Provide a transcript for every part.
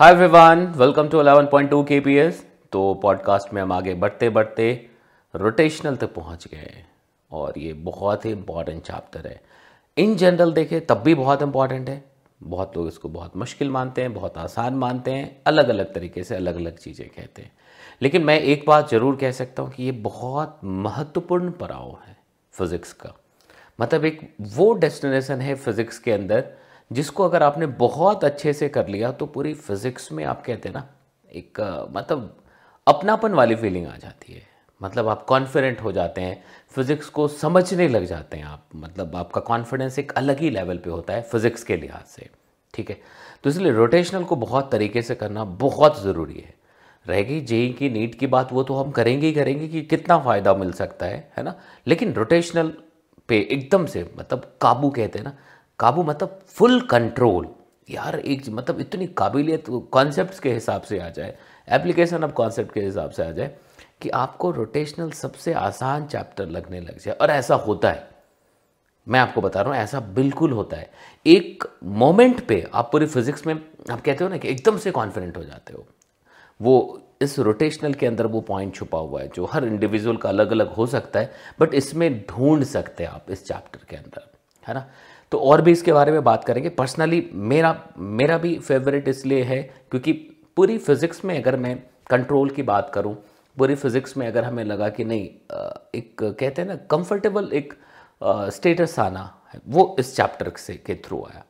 Hi everyone welcome to 11.2 KPS तो podcast में हम आगे बढ़ते बढ़ते रोटेशनल तक पहुँच गए और ये बहुत ही इंपॉर्टेंट चैप्टर है। इन जनरल देखें, तब भी बहुत इंपॉर्टेंट है। बहुत लोग इसको बहुत मुश्किल मानते हैं, बहुत आसान मानते हैं अलग अलग तरीके से अलग अलग चीज़ें कहते हैं। लेकिन मैं एक बात ज़रूर कह सकता हूँ कि ये बहुत महत्वपूर्ण पड़ाव है फिज़िक्स का। मतलब एक वो डेस्टिनेशन है फिज़िक्स के अंदर जिसको अगर आपने बहुत अच्छे से कर लिया तो पूरी फिज़िक्स में आप कहते हैं ना, एक मतलब अपनापन वाली फीलिंग आ जाती है। मतलब आप कॉन्फिडेंट हो जाते हैं फिज़िक्स को समझने लग जाते हैं आप। मतलब आपका कॉन्फिडेंस एक अलग ही लेवल पे होता है फिज़िक्स के लिहाज से, ठीक है? तो इसलिए रोटेशनल को बहुत तरीके से करना बहुत ज़रूरी है। रहेगी जेई की नीट की बात, वो तो हम करेंगे ही करेंगे कि कितना फ़ायदा मिल सकता है है ना? लेकिन रोटेशनल पे एकदम से मतलब काबू कहते हैं ना काबू मतलब फुल कंट्रोल यार, एक मतलब इतनी काबिलियत कॉन्सेप्ट के हिसाब से आ जाए एप्लीकेशन ऑफ़ कॉन्सेप्ट के हिसाब से आ जाए, कि आपको रोटेशनल सबसे आसान चैप्टर लगने लग जाए। और ऐसा होता है। मैं आपको बता रहा हूँ, ऐसा बिल्कुल होता है। एक मोमेंट पे आप पूरी फिजिक्स में, आप कहते हो ना कि एकदम से कॉन्फिडेंट हो जाते हो। वो, इस रोटेशनल के अंदर वो पॉइंट छुपा हुआ है, जो हर इंडिविजुअल का अलग अलग हो सकता है बट इसमें ढूंढ सकते हैं आप इस चैप्टर के अंदर, है ना? तो और भी इसके बारे में बात करेंगे। पर्सनली मेरा मेरा भी फेवरेट इसलिए है क्योंकि पूरी फिज़िक्स में अगर मैं कंट्रोल की बात करूँ, पूरी फिज़िक्स में अगर हमें लगा कि नहीं एक कहते हैं ना कंफर्टेबल एक स्टेटस आना है, वो इस चैप्टर से, के थ्रू आया।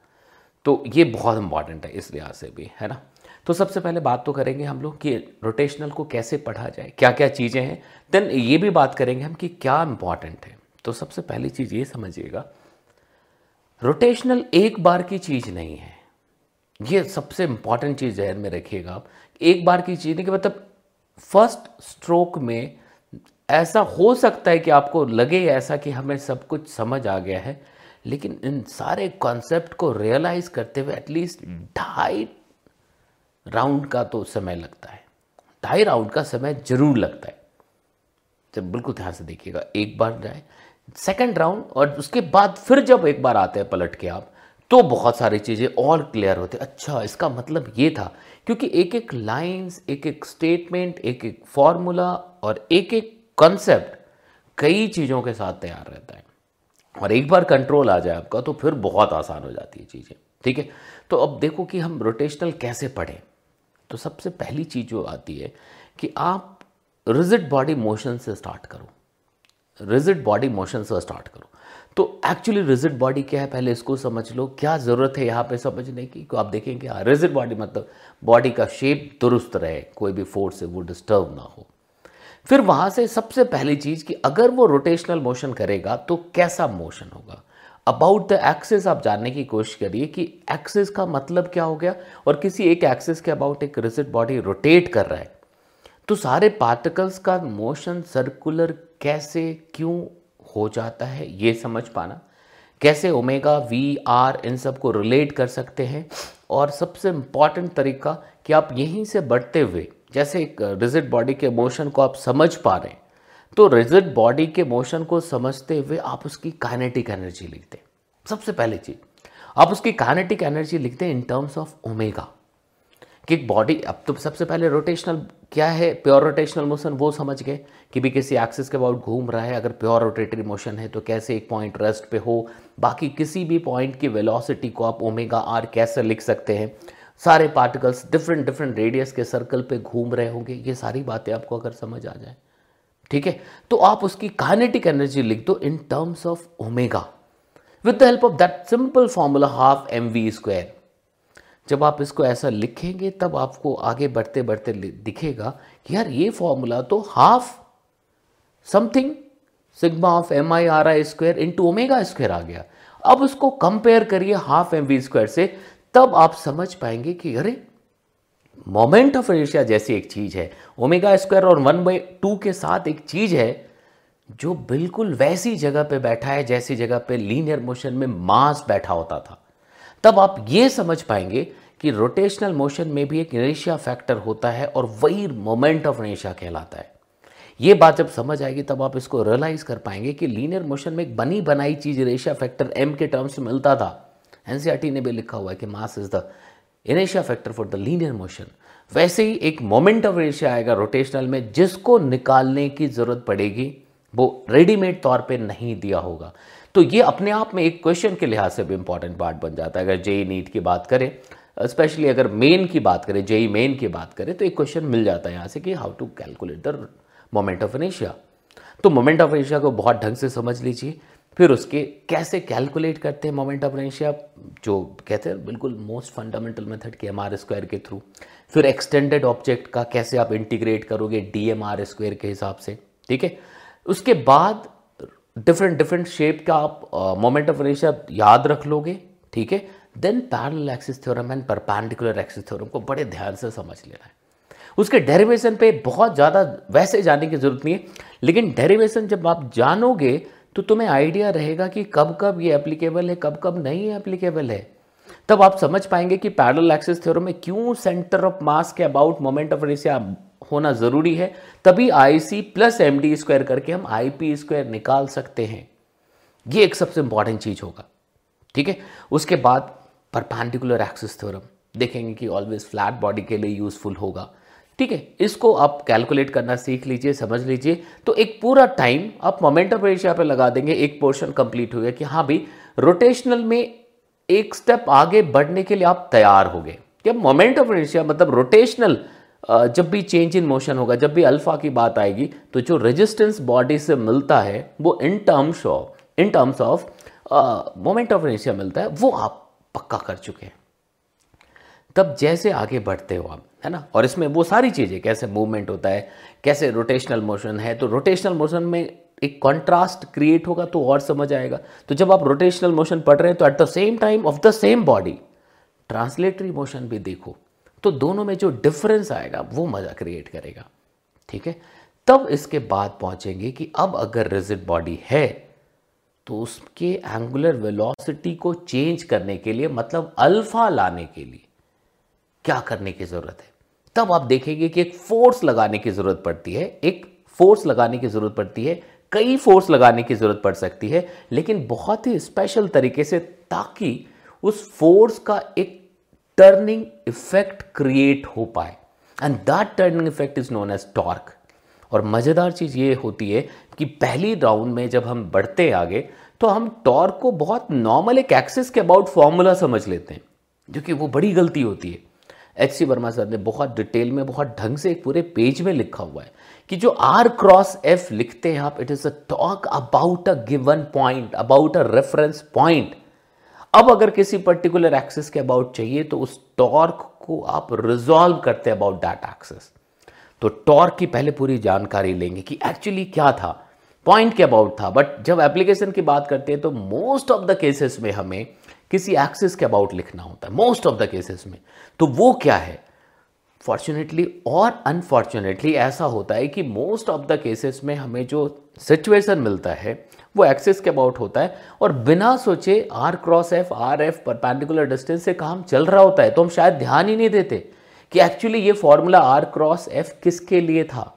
तो ये बहुत इंपॉर्टेंट है इस लिहाज से भी, है ना? तो सबसे पहले बात तो करेंगे हम लोग कि रोटेशनल को कैसे पढ़ा जाए क्या क्या चीज़ें हैं। देन ये भी बात करेंगे हम कि क्या इंपॉर्टेंट है। तो सबसे पहली चीज़ ये समझिएगा रोटेशनल एक बार की चीज़ नहीं है। ये सबसे इंपॉर्टेंट चीज़ जहन में रखिएगा आप। एक बार की चीज़ नहीं कि मतलब फ़र्स्ट स्ट्रोक में ऐसा हो सकता है कि आपको लगे ऐसा कि हमें सब कुछ समझ आ गया है, लेकिन इन सारे कॉन्सेप्ट को रियलाइज़ करते हुए एटलीस्ट ढाई राउंड का तो समय लगता है। ढाई राउंड का समय ज़रूर लगता है। तो बिल्कुल ध्यान से देखिएगा, एक बार जाए सेकंड राउंड और उसके बाद फिर जब एक बार आते हैं पलट के आप तो बहुत सारी चीज़ें और क्लियर होते अच्छा इसका मतलब ये था, क्योंकि एक एक लाइंस एक एक स्टेटमेंट एक एक फॉर्मूला और एक एक कॉन्सेप्ट कई चीज़ों के साथ तैयार रहता है। और एक बार कंट्रोल आ जाए आपका तो फिर बहुत आसान हो जाती है चीज़ें, ठीक है? तो अब देखो कि हम रोटेशनल कैसे पढ़ें। तो सबसे पहली चीज़ जो आती है कि आप रिजिड बॉडी मोशन से स्टार्ट करो। रिजिड बॉडी मोशन से स्टार्ट करो। तो एक्चुअली रिजिड बॉडी क्या है? पहले इसको समझ लो, क्या ज़रूरत है यहाँ पे समझने की? को आप देखेंगे हाँ रिजिड बॉडी मतलब बॉडी का शेप दुरुस्त रहे, कोई भी फोर्स से वो डिस्टर्ब ना हो। फिर वहाँ से सबसे पहली चीज़ कि अगर वो रोटेशनल मोशन करेगा तो कैसा मोशन होगा? अबाउट द एक्सेस आप जानने की कोशिश करिए कि एक्सेस का मतलब क्या हो गया? और किसी एक एक्सेस के अबाउट एक रिजिड बॉडी रोटेट कर रहा है। तो सारे पार्टिकल्स का मोशन सर्कुलर कैसे क्यों हो जाता है ये समझ पाना। कैसे ओमेगा, वी, आर, इन सबको रिलेट कर सकते हैं। और सबसे इंपॉर्टेंट तरीका कि आप यहीं से बढ़ते हुए, जैसे एक रिजिड बॉडी के मोशन को आप समझ पा रहे हैं तो रिजिड बॉडी के मोशन को समझते हुए आप उसकी काइनेटिक एनर्जी लिखते हैं। सबसे पहली चीज़, आप उसकी काइनेटिक एनर्जी लिखते हैं इन टर्म्स ऑफ़ ओमेगा कि बॉडी अब तो सबसे पहले रोटेशनल क्या है? प्योर रोटेशनल मोशन वो समझ गए कि भी किसी एक्सिस के अबाउट घूम रहा है, अगर प्योर रोटेटरी मोशन है तो कैसे एक पॉइंट रेस्ट पे हो? बाकी किसी भी पॉइंट की वेलोसिटी को आप ओमेगा आर कैसे लिख सकते हैं? सारे पार्टिकल्स डिफरेंट डिफरेंट रेडियस के सर्कल पे घूम रहे होंगे। ये सारी बातें आपको अगर समझ आ जाए, ठीक है? तो आप उसकी काइनेटिक एनर्जी लिख दो in terms of omega with the help of that simple formula half m v square जब आप इसको ऐसा लिखेंगे, तब आपको आगे बढ़ते बढ़ते दिखेगा कि यार ये फॉर्मूला तो half something, sigma of m i r i square into omega square आ गया। अब उसको कंपेयर करिए हाफ़ एम वी स्क्वायर से, तब आप समझ पाएँगे कि अरे, मोमेंट ऑफ़ इनर्शिया जैसी एक चीज़ है। ओमेगा स्क्वायर और वन बाई टू के साथ एक चीज़ है जो बिल्कुल वैसी जगह पे बैठा है, जैसी जगह पे लीनियर मोशन में मास बैठा होता था। तब आप ये समझ पाएँगे कि रोटेशनल मोशन में भी एक इनेशिया फैक्टर होता है और वही मोमेंट ऑफ़ इनेशिया कहलाता है। ये बात जब समझ आएगी, तब आप इसको रियलाइज़ कर पाएँगे कि लीनियर मोशन में एक बनी बनाई चीज़ इनेशिया फैक्टर एम के टर्म्स में मिलता था। एनसीआरटी ने भी लिखा हुआ है कि mass is the इनेशिया factor for the linear motion वैसे ही एक मोमेंट ऑफ़ इनेशिया आएगा रोटेशनल में, जिसको निकालने की ज़रूरत पड़ेगी, वो रेडीमेड तौर पे नहीं दिया होगा। तो ये अपने आप में एक क्वेश्चन के लिहाज से भी इंपॉर्टेंट पार्ट बन जाता है। अगर जेई नीट की बात करें स्पेशली अगर मेन की बात करें जेई मेन की बात करें तो एक क्वेश्चन मिल जाता है यहाँ से कि how to calculate the moment of इनेशिया तो मोमेंट ऑफ़ इनेशिया को बहुत ढंग से समझ लीजिए, फिर उसके कैसे कैलकुलेट करते हैं मोमेंट ऑफ़ इनेशिया जो कहते हैं बिल्कुल मोस्ट फंडामेंटल मेथड के एम आर स्क्वायर के थ्रू फिर एक्सटेंडेड ऑब्जेक्ट का कैसे आप इंटीग्रेट करोगे डी एम आर स्क्वायर के हिसाब से, ठीक है? उसके बाद डिफरेंट डिफरेंट शेप का आप मोमेंट ऑफ़ इनेशिया याद रख लोगे, ठीक है? Then parallel axis theorem and perpendicular axis theorem को बड़े ध्यान से समझ लेना है। उसके डेरिवेशन पे बहुत ज़्यादा वैसे जाने की ज़रूरत नहीं है, लेकिन डेरिवेशन जब आप जानोगे तो तुम्हें आइडिया रहेगा कि कब कब ये एप्लीकेबल है, कब कब नहीं एप्लीकेबल है। तब आप समझ पाएँगे कि पैरल एक्सिस थ्योरम में क्यों सेंटर ऑफ़ मास के अबाउट मोमेंट ऑफ़ इनर्शिया होना ज़रूरी है, तभी I c plus m d square करके हम आई पी स्क्वायर निकाल सकते हैं। ये एक सबसे इंपॉर्टेंट चीज़ होगा, ठीक है? उसके बाद परपेंडिकुलर एक्सिस थ्योरम देखेंगे कि ऑलवेज फ्लैट बॉडी के लिए यूजफुल होगा, ठीक है? इसको आप कैलकुलेट करना सीख लीजिए, समझ लीजिए। तो एक पूरा टाइम आप मोमेंट ऑफ़ इनर्शिया पे लगा देंगे, एक पोर्शन कंप्लीट हो गया कि हाँ भाई रोटेशनल में एक स्टेप आगे बढ़ने के लिए आप तैयार हो गए जब मोमेंट ऑफ़ इनर्शिया मतलब रोटेशनल जब भी चेंज इन मोशन होगा, जब भी अल्फ़ा की बात आएगी तो जो रेजिस्टेंस बॉडी से मिलता है, वो in terms of in terms of moment of inertia मिलता है, वो आप पक्का कर चुके हैं। तब जैसे आगे बढ़ते हो आप, है ना? और इसमें वो सारी चीज़ें, कैसे मूवमेंट होता है, कैसे रोटेशनल मोशन है तो रोटेशनल मोशन में एक कॉन्ट्रास्ट क्रिएट होगा तो और समझ आएगा। तो जब आप रोटेशनल मोशन पढ़ रहे हैं तो at the same time of the same body translatory motion भी देखो। तो दोनों में जो डिफरेंस आएगा, वो मज़ा क्रिएट करेगा। ठीक है? तब इसके बाद पहुँचेंगे कि अब अगर रिजिड बॉडी है तो उसके एंगुलर वेलोसिटी को चेंज करने के लिए मतलब अल्फ़ा लाने के लिए क्या करने की ज़रूरत है? तब आप देखेंगे कि एक फोर्स लगाने की ज़रूरत पड़ती है, एक फोर्स लगाने की ज़रूरत पड़ती है, कई फोर्स लगाने की ज़रूरत पड़ सकती है, लेकिन बहुत ही स्पेशल तरीके से ताकि उस फोर्स का एक टर्निंग इफ़ेक्ट क्रिएट हो पाए। And that turning effect is known as torque और मज़ेदार चीज़ ये होती है कि पहली राउंड में जब हम बढ़ते आगे तो हम टॉर्क को बहुत नॉर्मल एक एक्सेस के अबाउट फॉर्मूला समझ लेते हैं, जो कि वो बड़ी गलती होती है। एच सी वर्मा सर ने बहुत डिटेल में, बहुत ढंग से एक पूरे पेज में लिखा हुआ है कि जो आर क्रॉस एफ़ लिखते हैं आप it is a torque about a given point about a reference point अब अगर किसी पर्टिकुलर एक्सिस के अबाउट चाहिए तो उस टॉर्क को आप रिजॉल्व करते अबाउट दैट एक्सिस तो टॉर्क की पहले पूरी जानकारी लेंगे कि एक्चुअली क्या था पॉइंट के अबाउट था. बट जब एप्लीकेशन की बात करते हैं तो मोस्ट ऑफ़ द केसेस में हमें किसी एक्सिस के अबाउट लिखना होता है मोस्ट ऑफ़ द केसेस में. तो वो क्या है? फॉर्चुनेटली और अनफॉर्चुनेटली ऐसा होता है कि मोस्ट ऑफ़ द केसेस में हमें जो सिचुएशन मिलता है वो एक्सेस के अबाउट होता है। और बिना सोचे r cross F r F perpendicular distance से काम चल रहा होता है तो हम शायद ध्यान ही नहीं देते कि एक्चुअली ये फॉर्मूला आर क्रॉस एफ़ किसके लिए था।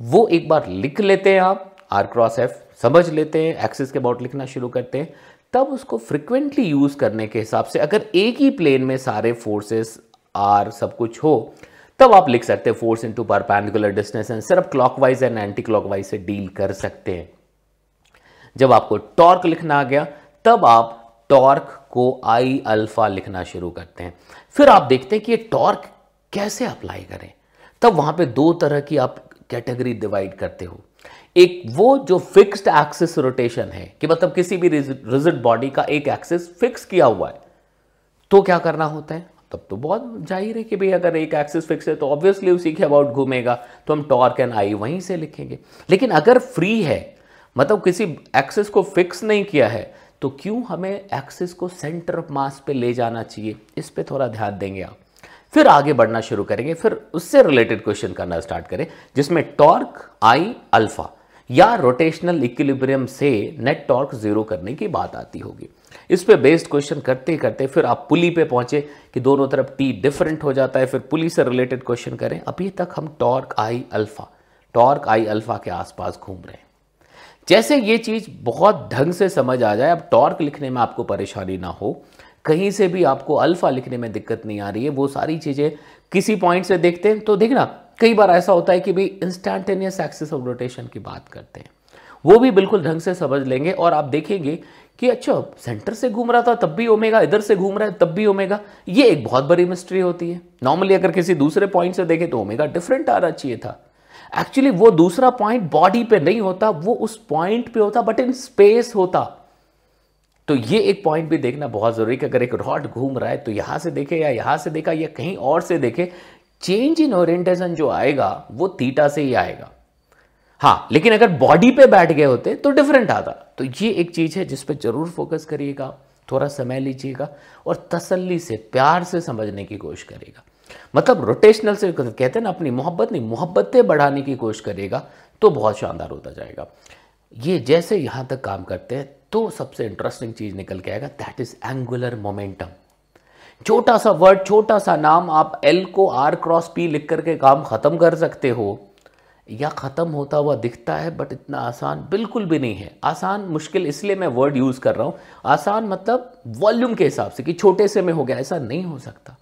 वो एक बार लिख लेते हैं आप आर क्रॉस एफ़ समझ लेते हैं एक्सिस के अबाउट लिखना शुरू करते हैं। तब उसको फ्रिक्वेंटली यूज़ करने के हिसाब से अगर एक ही प्लेन में सारे फोर्सेस आर सब कुछ हो, तब आप लिख सकते हैं force into perpendicular distance and सिर्फ़ क्लॉकवाइज एंड एंटी क्लॉकवाइज से डील कर सकते हैं। जब आपको टॉर्क लिखना आ गया, तब आप टॉर्क को आई अल्फ़ा लिखना शुरू करते हैं। फिर आप देखते हैं कि ये टॉर्क कैसे अप्लाई करें। तब वहाँ पे दो तरह की आप कैटेगरी डिवाइड करते हो। एक वो जो फिक्स्ड एक्सिस रोटेशन है, कि मतलब किसी भी रिजिड बॉडी का एक एक्सिस फिक्स किया हुआ है तो क्या करना होता है? तब तो बहुत ज़ाहिर है कि भाई अगर एक एक्सिस फिक्स है तो ऑब्वियसली उसी के अबाउट घूमेगा तो हम टॉर्क एंड आई वहीं से लिखेंगे। लेकिन अगर फ्री है मतलब किसी एक्सिस को फिक्स नहीं किया है तो क्यों हमें एक्सिस को सेंटर ऑफ़ मास पे ले जाना चाहिए? इस पे थोड़ा ध्यान देंगे आप। फिर आगे बढ़ना शुरू करेंगे, फिर उससे रिलेटेड क्वेश्चन करना स्टार्ट करें, जिसमें टॉर्क आई अल्फ़ा या रोटेशनल इक्विलिब्रियम से नेट टॉर्क ज़ीरो करने की बात आती होगी। इस पे बेस्ड क्वेश्चन करते करते फिर आप पुली पे पहुँचे कि दोनों तरफ़ टी डिफरेंट हो जाता है, फिर पुली से रिलेटेड क्वेश्चन करें। अभी तक हम torque I alpha torque I alpha के आसपास घूम रहे हैं। जैसे ये चीज़ बहुत ढंग से समझ आ जाए, अब टॉर्क लिखने में आपको परेशानी ना हो, कहीं से भी आपको अल्फ़ा लिखने में दिक्कत नहीं आ रही है, वो सारी चीज़ें किसी पॉइंट से देखते हैं तो देखना, कई बार ऐसा होता है कि भाई इंस्टैंटेनियस एक्सिस ऑफ़ रोटेशन की बात करते हैं। वो भी बिल्कुल ढंग से समझ लेंगे और आप देखेंगे कि अच्छा सेंटर से घूम रहा था, तब भी ओमेगा इधर से घूम रहा है, तब भी ओमेगा ये एक बहुत बड़ी मिस्ट्री होती है। नॉर्मली अगर किसी दूसरे पॉइंट से देखें तो ओमेगा डिफरेंट आना चाहिए था। एक्चुअली वो दूसरा पॉइंट बॉडी पे नहीं होता, वो उस पॉइंट पे होता बट इन स्पेस होता। तो ये एक पॉइंट भी देखना बहुत ज़रूरी कि अगर एक रॉड घूम रहा है तो यहाँ से देखे या यहाँ से देखा या कहीं और से देखे चेंज इन ओरिएंटेशन जो आएगा, वो थीटा से ही आएगा। हाँ लेकिन अगर बॉडी पे बैठ गए होते तो डिफरेंट आता। तो ये एक चीज़ है जिस पे ज़रूर फोकस करिएगा। थोड़ा समय लीजिएगा और तसल्ली से, प्यार से समझने की कोशिश करेगा मतलब रोटेशनल से कहते हैं ना, अपनी मोहब्बत नहीं, मोहब्बतें बढ़ाने की कोशिश करेगा तो बहुत शानदार होता जाएगा। ये जैसे यहाँ तक काम करते हैं तो सबसे इंटरेस्टिंग चीज़ निकल के आएगा दैट इज़ एंगुलर मोमेंटम छोटा सा वर्ड छोटा सा नाम आप एल को आर क्रॉस पी लिख करके काम खत्म कर सकते हो। या ख़त्म होता हुआ दिखता है बट इतना आसान बिल्कुल भी नहीं है। आसान मुश्किल इसलिए मैं वर्ड यूज़ कर रहा हूँ। आसान मतलब वॉल्यूम के हिसाब से कि छोटे से में हो गया, ऐसा नहीं हो सकता।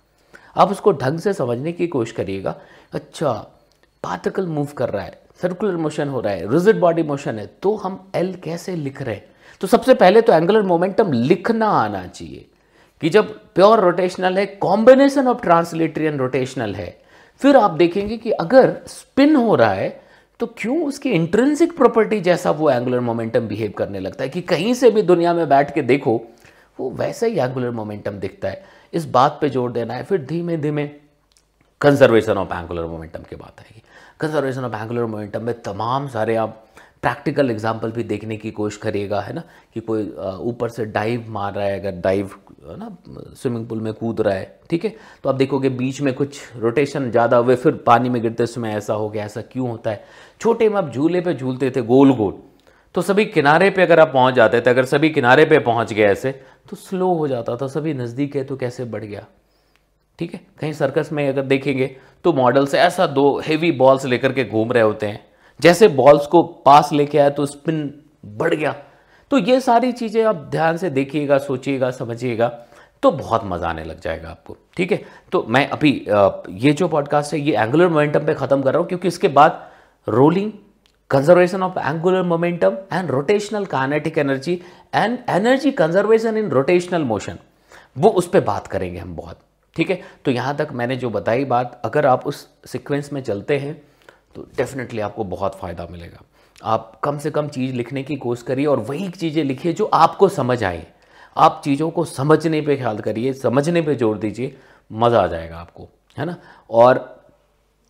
आप उसको ढंग से समझने की कोशिश करिएगा। अच्छा पार्टिकल मूव कर रहा है सर्कुलर मोशन हो रहा है रिजिड बॉडी मोशन है तो हम एल कैसे लिख रहे हैं? तो सबसे पहले तो एंगुलर मोमेंटम लिखना आना चाहिए कि जब प्योर रोटेशनल है combination of translatory and rotational है फिर आप देखेंगे कि अगर स्पिन हो रहा है तो क्यों उसकी इंट्रेंसिक प्रॉपर्टी जैसा वो एंगुलर मोमेंटम बिहेव करने लगता है? कि कहीं से भी दुनिया में बैठ के देखो, वो वैसा ही एंगुलर मोमेंटम दिखता है। इस बात पे ज़ोर देना है, फिर धीमे धीमे कंजर्वेशन ऑफ़ एंगुलर मोमेंटम की बात आएगी। कंजर्वेशन ऑफ़ एंगुलर मोमेंटम में तमाम सारे आप प्रैक्टिकल एग्ज़ाम्पल भी देखने की कोशिश करिएगा, है ना? कि कोई ऊपर से डाइव मार रहा है, अगर डाइव है ना स्विमिंग पूल में कूद रहा है, ठीक है? तो आप देखोगे बीच में कुछ रोटेशन ज़्यादा हुए, फिर पानी में गिरते समय ऐसा हो गया, ऐसा क्यों होता है? छोटे में आप झूले पे झूलते थे गोल गोल तो सभी किनारे पे अगर आप पहुँच जाते थे, अगर सभी किनारे पे पहुँच गए ऐसे तो स्लो हो जाता था, सभी नज़दीक है तो कैसे बढ़ गया? ठीक है? कहीं सर्कस में अगर देखेंगे तो मॉडल्स ऐसा दो हेवी बॉल्स लेकर के घूम रहे होते हैं। जैसे बॉल्स को पास लेके आया तो स्पिन बढ़ गया। तो ये सारी चीज़ें आप ध्यान से देखिएगा, सोचिएगा, समझिएगा तो बहुत मज़ा आने लग जाएगा आपको, ठीक है? तो मैं अभी ये जो पॉडकास्ट है, ये एंगुलर मोमेंटम पे ख़त्म कर रहा हूँ, क्योंकि इसके बाद rolling conservation of angular momentum and rotational kinetic energy and energy conservation in rotational motion वो उस पर बात करेंगे हम बहुत, ठीक है? तो यहाँ तक मैंने जो बताई बात, अगर आप उस सिक्वेंस में चलते हैं तो डेफिनेटली आपको बहुत फ़ायदा मिलेगा। आप कम से कम चीज़ लिखने की कोशिश करिए और वही चीज़ें लिखिए जो आपको समझ आए। आप चीज़ों को समझने पे ख्याल करिए, समझने पे ज़ोर दीजिए, मज़ा आ जाएगा आपको, है ना? और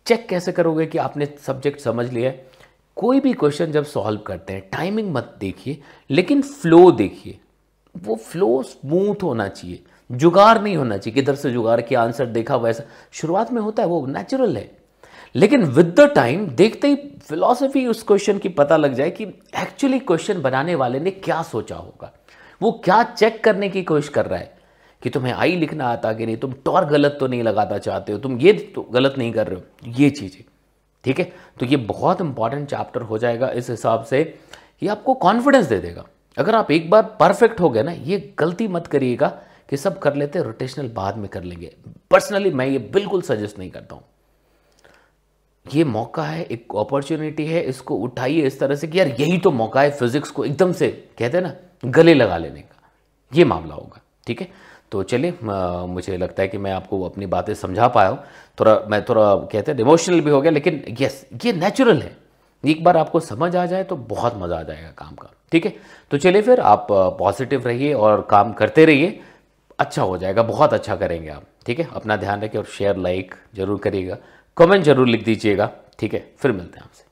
चेक कैसे करोगे कि आपने सब्जेक्ट समझ लिया है? कोई भी क्वेश्चन जब सॉल्व करते हैं टाइमिंग मत देखिए, लेकिन फ्लो देखिए। वो फ्लो स्मूथ होना चाहिए। जुगाड़ नहीं होना चाहिए किधर से जुगाड़ किया आंसर देखा, वैसा। शुरुआत में होता है, वो नेचुरल है। लेकिन विद द टाइम देखते ही फिलॉसफी उस क्वेश्चन की पता लग जाए कि एक्चुअली क्वेश्चन बनाने वाले ने क्या सोचा होगा। वो क्या चेक करने की कोशिश कर रहा है कि तुम्हें आई लिखना आता कि नहीं, तुम टॉर गलत तो नहीं लगाना चाहते हो, तुम ये तो गलत नहीं कर रहे हो, ये चीज़ें। ठीक है? तो ये बहुत इंपॉर्टेंट चैप्टर हो जाएगा इस हिसाब से। ये आपको कॉन्फिडेंस दे देगा। अगर आप एक बार परफेक्ट हो गए ना, ये गलती मत करिएगा कि सब कर लेते रोटेशनल बाद में कर लेंगे। पर्सनली मैं ये बिल्कुल सजेस्ट नहीं करता हूँ। ये मौका है, एक अपॉर्चुनिटी है, इसको उठाइए इस तरह से कि यार यही तो मौका है फिजिक्स को एकदम से, कहते हैं ना, गले लगा लेने का। ये मामला होगा, ठीक है? तो चलिए मुझे लगता है कि मैं आपको अपनी बातें समझा पाया हूँ। थोड़ा, मैं थोड़ा, कहते हैं इमोशनल भी हो गया, लेकिन यस ये नेचुरल है। एक बार आपको समझ आ जाए तो बहुत मज़ा आ जाएगा काम का, ठीक है? तो चलिए फिर आप पॉजिटिव रहिए और काम करते रहिए। अच्छा हो जाएगा, बहुत अच्छा करेंगे आप, ठीक है? अपना ध्यान रखिए और शेयर लाइक ज़रूर करिएगा। कमेंट ज़रूर लिख दीजिएगा। ठीक है फिर मिलते हैं आपसे।